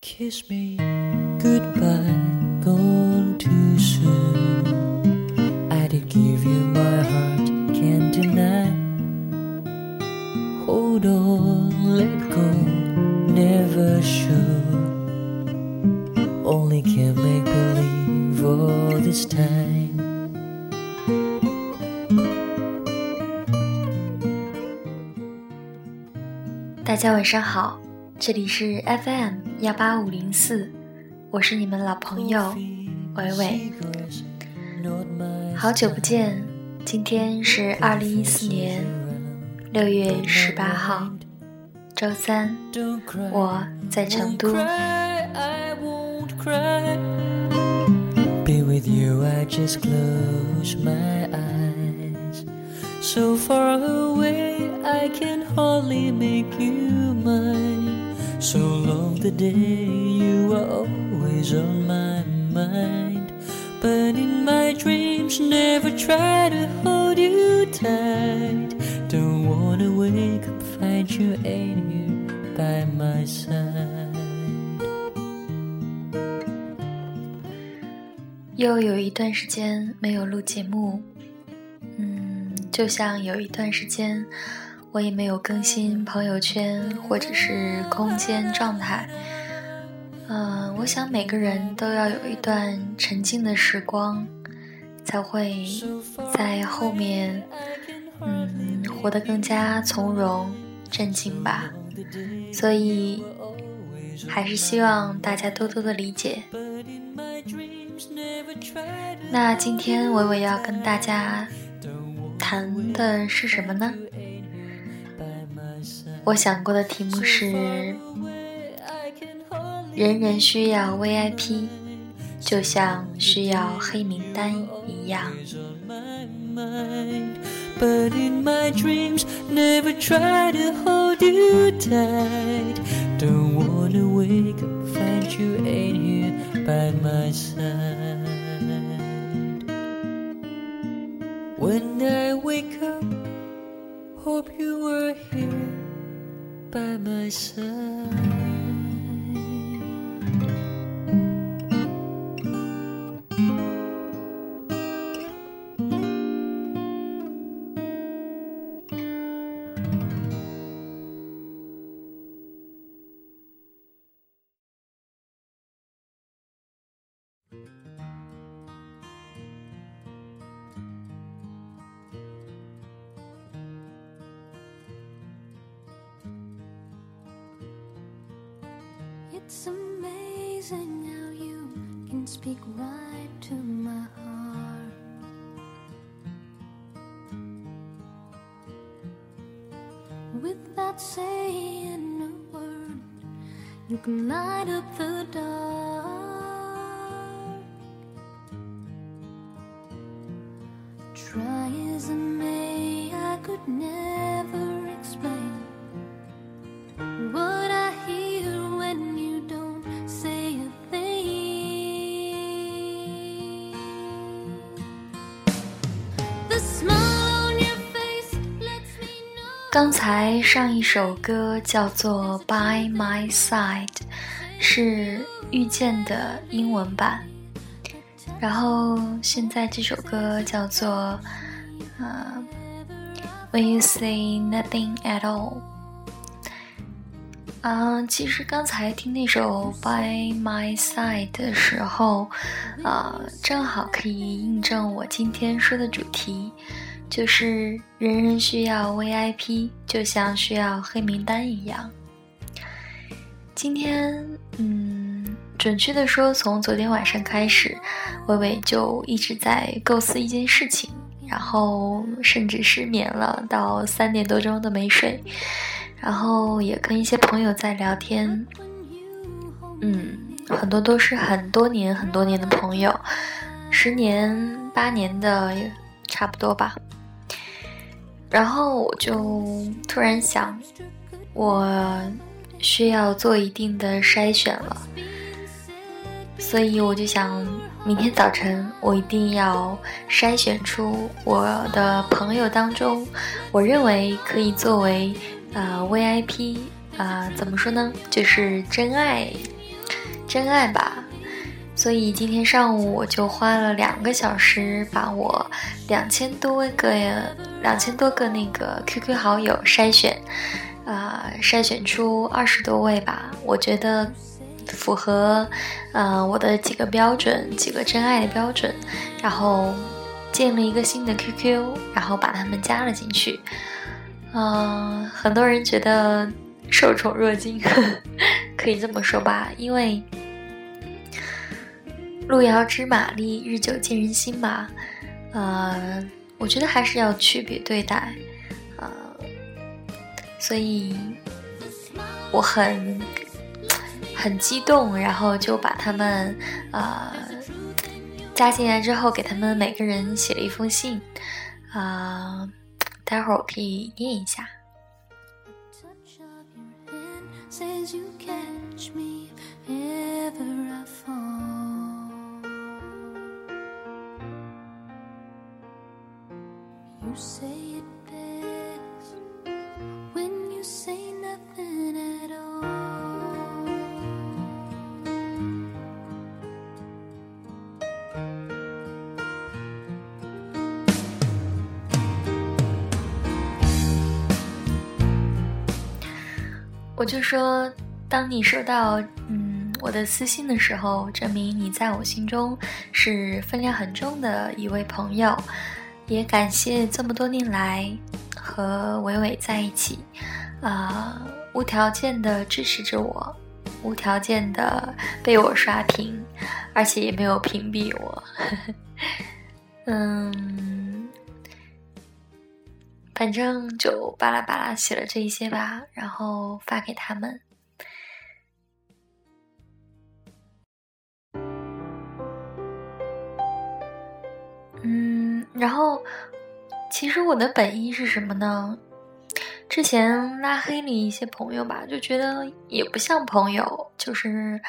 Kiss me goodbye, gone too soon. I did give you my heart, can't deny. Hold on, let go, never sure. Only can make believe all this time. 大家晚上好， 这里是 FM 幺八五零四，我是你们老朋友伟伟。好久不见，今天是二零一四年六月十八号，周三，我在成都。So far away, I can hardly make you mine. So long the day, you are always on my mind. But in my dreams, never try to hold you tight. Don't wanna wake up, find you ain't here by my side. 又有一段时间没有录节目，嗯，就像有一段时间 我也没有更新朋友圈或者是空间状态。嗯、我想每个人都要有一段沉静的时光，才会在后面，嗯，活得更加从容镇静吧。所以，还是希望大家多多的理解。那今天伟伟要跟大家谈的是什么呢？我想过的题目是：人人需要 VIP，就像需要黑名单一样。But in my dreams, never try to hold you tight. Don't wanna wake up, find you ain't here by my side. When I wake up, hope you were here by my side. It's amazing how you can speak right to my heart. Without saying a word, you can light up the dark. 刚才上一首歌叫做《By My Side》，是遇见的英文版。然后现在这首歌叫做呃《When You Say Nothing at All》。啊、其实刚才听那首《By My Side》的时候，啊、正好可以印证我今天说的主题，就是人人需要 VIP，就像需要黑名单一样。今天，嗯，准确的说，从昨天晚上开始，微微就一直在构思一件事情，然后甚至失眠了，到三点多钟都没睡，然后也跟一些朋友在聊天，嗯，很多都是很多年很多年的朋友，十年八年的也差不多吧。然后我就突然想，我需要做一定的筛选了，所以我就想，明天早晨我一定要筛选出我的朋友当中，我认为可以作为呃 VIP 啊、怎么说呢，就是真爱真爱吧。所以今天上午我就花了两个小时，把我两千多个、两千多个那个 QQ 好友筛选，啊，筛选出二十多位吧，我觉得符合，呃，我的几个标准，几个真爱的标准，然后建了一个新的 QQ，然后把他们加了进去。嗯，很多人觉得受宠若惊，可以这么说吧，因为。路遥知马力，日久见人心嘛。呃，我觉得还是要区别对待。呃，所以我很很激动，然后就把他们呃加进来之后，给他们每个人写了一封信。啊，待会儿我可以念一下。我就说，当你收到嗯我的私信的时候，证明你在我心中是分量很重的一位朋友。也感谢这么多年来和伟伟在一起，啊，无条件的支持着我，无条件的被我刷屏，而且也没有屏蔽我。嗯，反正就巴拉巴拉写了这一些吧，然后发给他们。然后，其实我的本意是什么呢？之前拉黑了一些朋友吧，就觉得也不像朋友，就是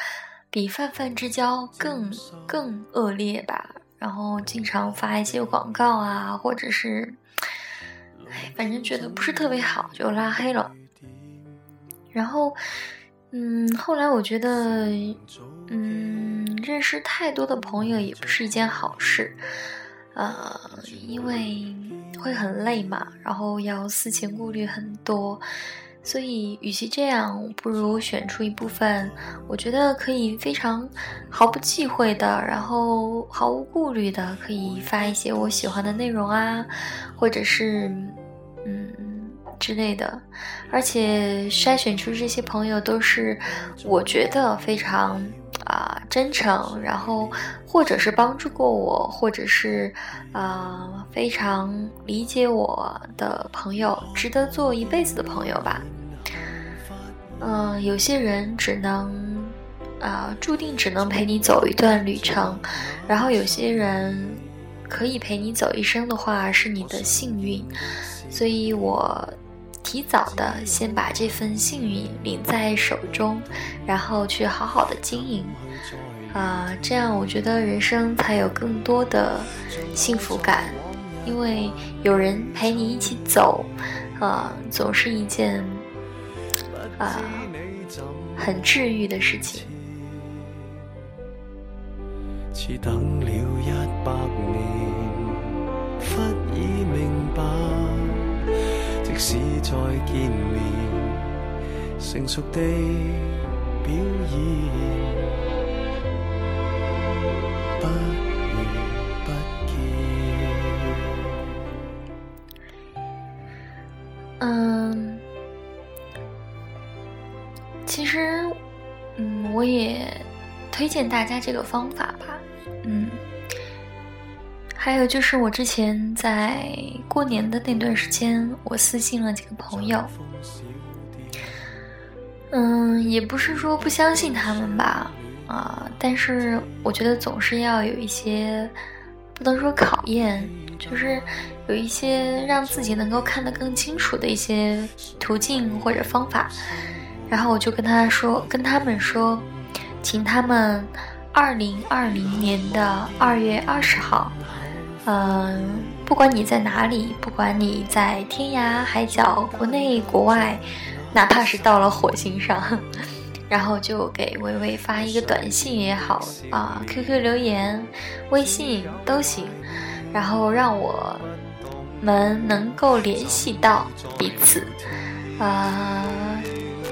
比泛泛之交更更恶劣吧。然后经常发一些广告啊，或者是，哎，反正觉得不是特别好，就拉黑了。然后，嗯，后来我觉得，嗯，认识太多的朋友也不是一件好事。呃，因为会很累嘛，然后要思前顾虑很多，所以与其这样，不如选出一部分我觉得可以非常毫不忌讳的，然后毫无顾虑的，可以发一些我喜欢的内容啊，或者是嗯之类的，而且筛选出这些朋友都是我觉得非常。啊，真诚，然后或者是帮助过我，或者是啊非常理解我的朋友，值得做一辈子的朋友吧。嗯，有些人只能啊注定只能陪你走一段旅程，然后有些人可以陪你走一生的话，是你的幸运。所以我提早的先把这份幸运领在手中。然后去好好的经营，啊，这样我觉得人生才有更多的幸福感，因为有人陪你一起走，啊，总是一件啊很治愈的事情。使再见面，成熟地。表不不嗯，其实，嗯，我也推荐大家这个方法吧。嗯，还有就是我之前在过年的那段时间，我私信了几个朋友。嗯，也不是说不相信他们吧，啊，但是我觉得总是要有一些，不能说考验，就是有一些让自己能够看得更清楚的一些途径或者方法。然后我就跟他说，跟他们说，请他们二零二零年的二月二十号，嗯，不管你在哪里，不管你在天涯海角、国内国外。哪怕是到了火星上，然后就给微微发一个短信也好啊，QQ 留言、微信都行，然后让我们能够联系到彼此，啊，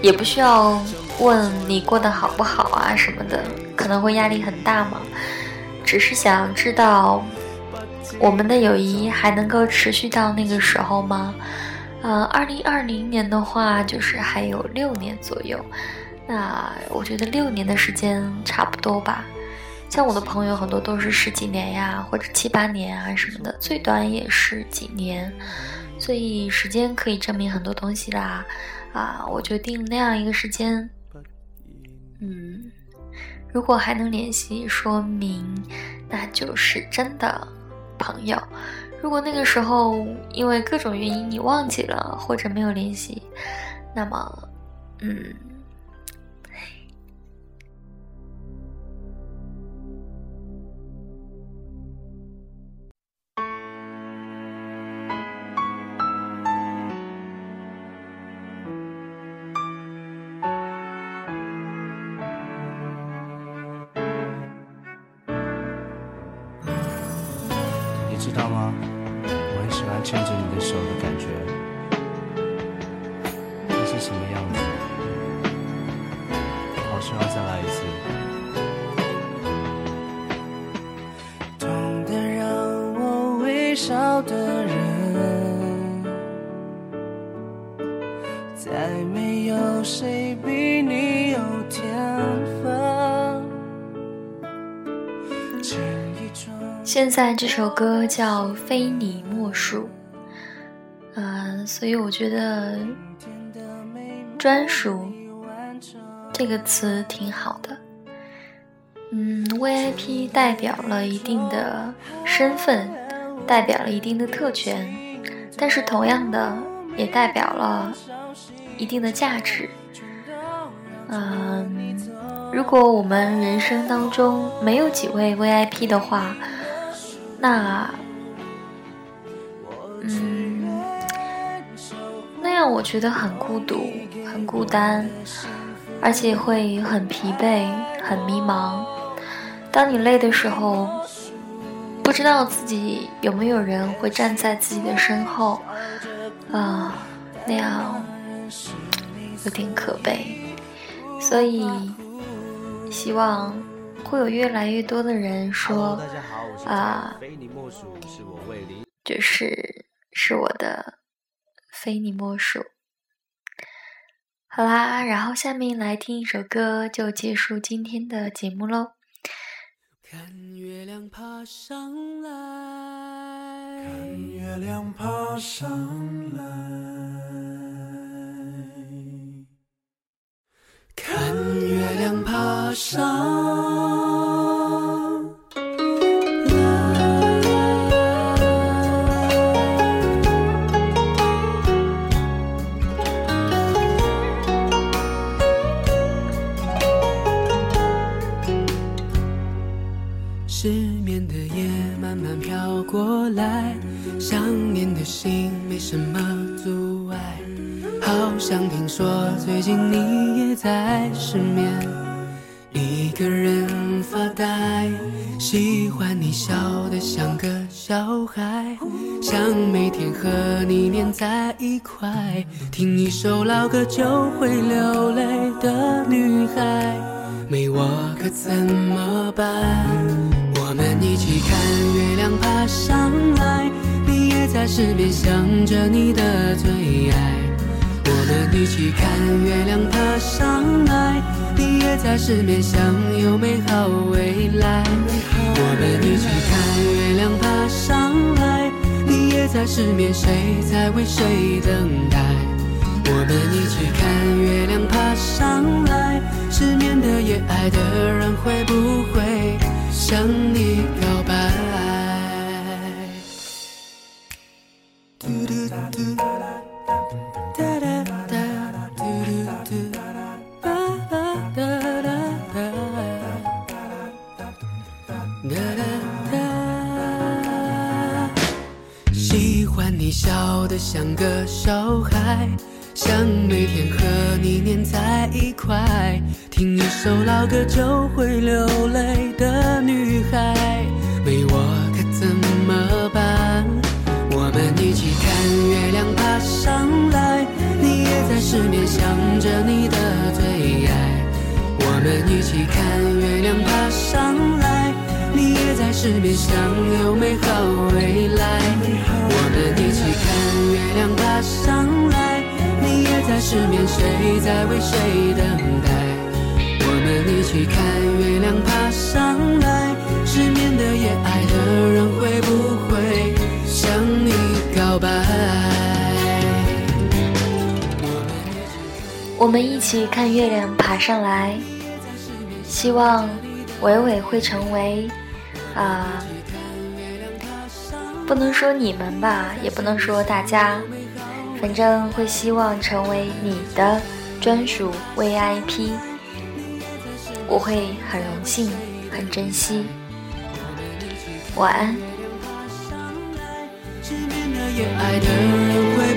也不需要问你过得好不好啊什么的，可能会压力很大嘛，只是想知道我们的友谊还能够持续到那个时候吗？呃，二零二零年的话，就是还有六年左右。那我觉得六年的时间差不多吧，像我的朋友很多都是十几年呀，或者七八年啊什么的，最短也是几年，所以时间可以证明很多东西啦。啊，我就定那样一个时间，嗯，如果还能联系，说明那就是真的朋友。如果那个时候因为各种原因你忘记了或者没有联系，那么，嗯。知道吗？我很喜欢牵着你的手的感觉，那是什么样子？好希望再来一次。痛的让我微笑的人，现在这首歌叫《非你莫属》，嗯，所以我觉得“专属”这个词挺好的。嗯，VIP 代表了一定的身份，代表了一定的特权，但是同样的也代表了一定的价值。嗯，如果我们人生当中没有几位 VIP 的话，那，嗯，那样我觉得很孤独，很孤单，而且会很疲惫，很迷茫。当你累的时候，不知道自己有没有人会站在自己的身后，啊，那样有点可悲。所以，希望会有越来越多的人说。啊，就是是我的非你莫属。好啦，然后下面来听一首歌，就结束今天的节目喽。看月亮爬上来，看月亮爬上来，看月亮爬上。个人发呆。喜欢你笑得像个小孩，想每天和你黏在一块，听一首老歌就会流泪的女孩，没我可怎么办？我们一起看月亮爬上来，你也在失眠想着你的最爱。我们一起看月亮爬上来，你也在失眠想有美好未来。我们一起看月亮爬上来，你也在失眠谁在为谁等待？我们一起看月亮爬上来，失眠的夜爱的人会不会？向你告白。喜欢你笑得像个小孩，想每天和你黏在一块。听一首老歌就会流泪的女孩，没我可怎么办？我们一起看月亮爬上来，你也在失眠想着你的最爱。我们一起看月亮爬上来，你也在失眠想有美好未来。我们一起看月亮爬上来，你也在失眠，谁在为谁等待？我们一起看月亮爬上来，失眠的夜，爱的人会不会向你告白？我们一起看月亮爬上来，希望伟伟会成为啊、不能说你们吧，也不能说大家，反正会希望成为你的专属 VIP，我会很荣幸，很珍惜。晚安。失眠的夜，爱的人会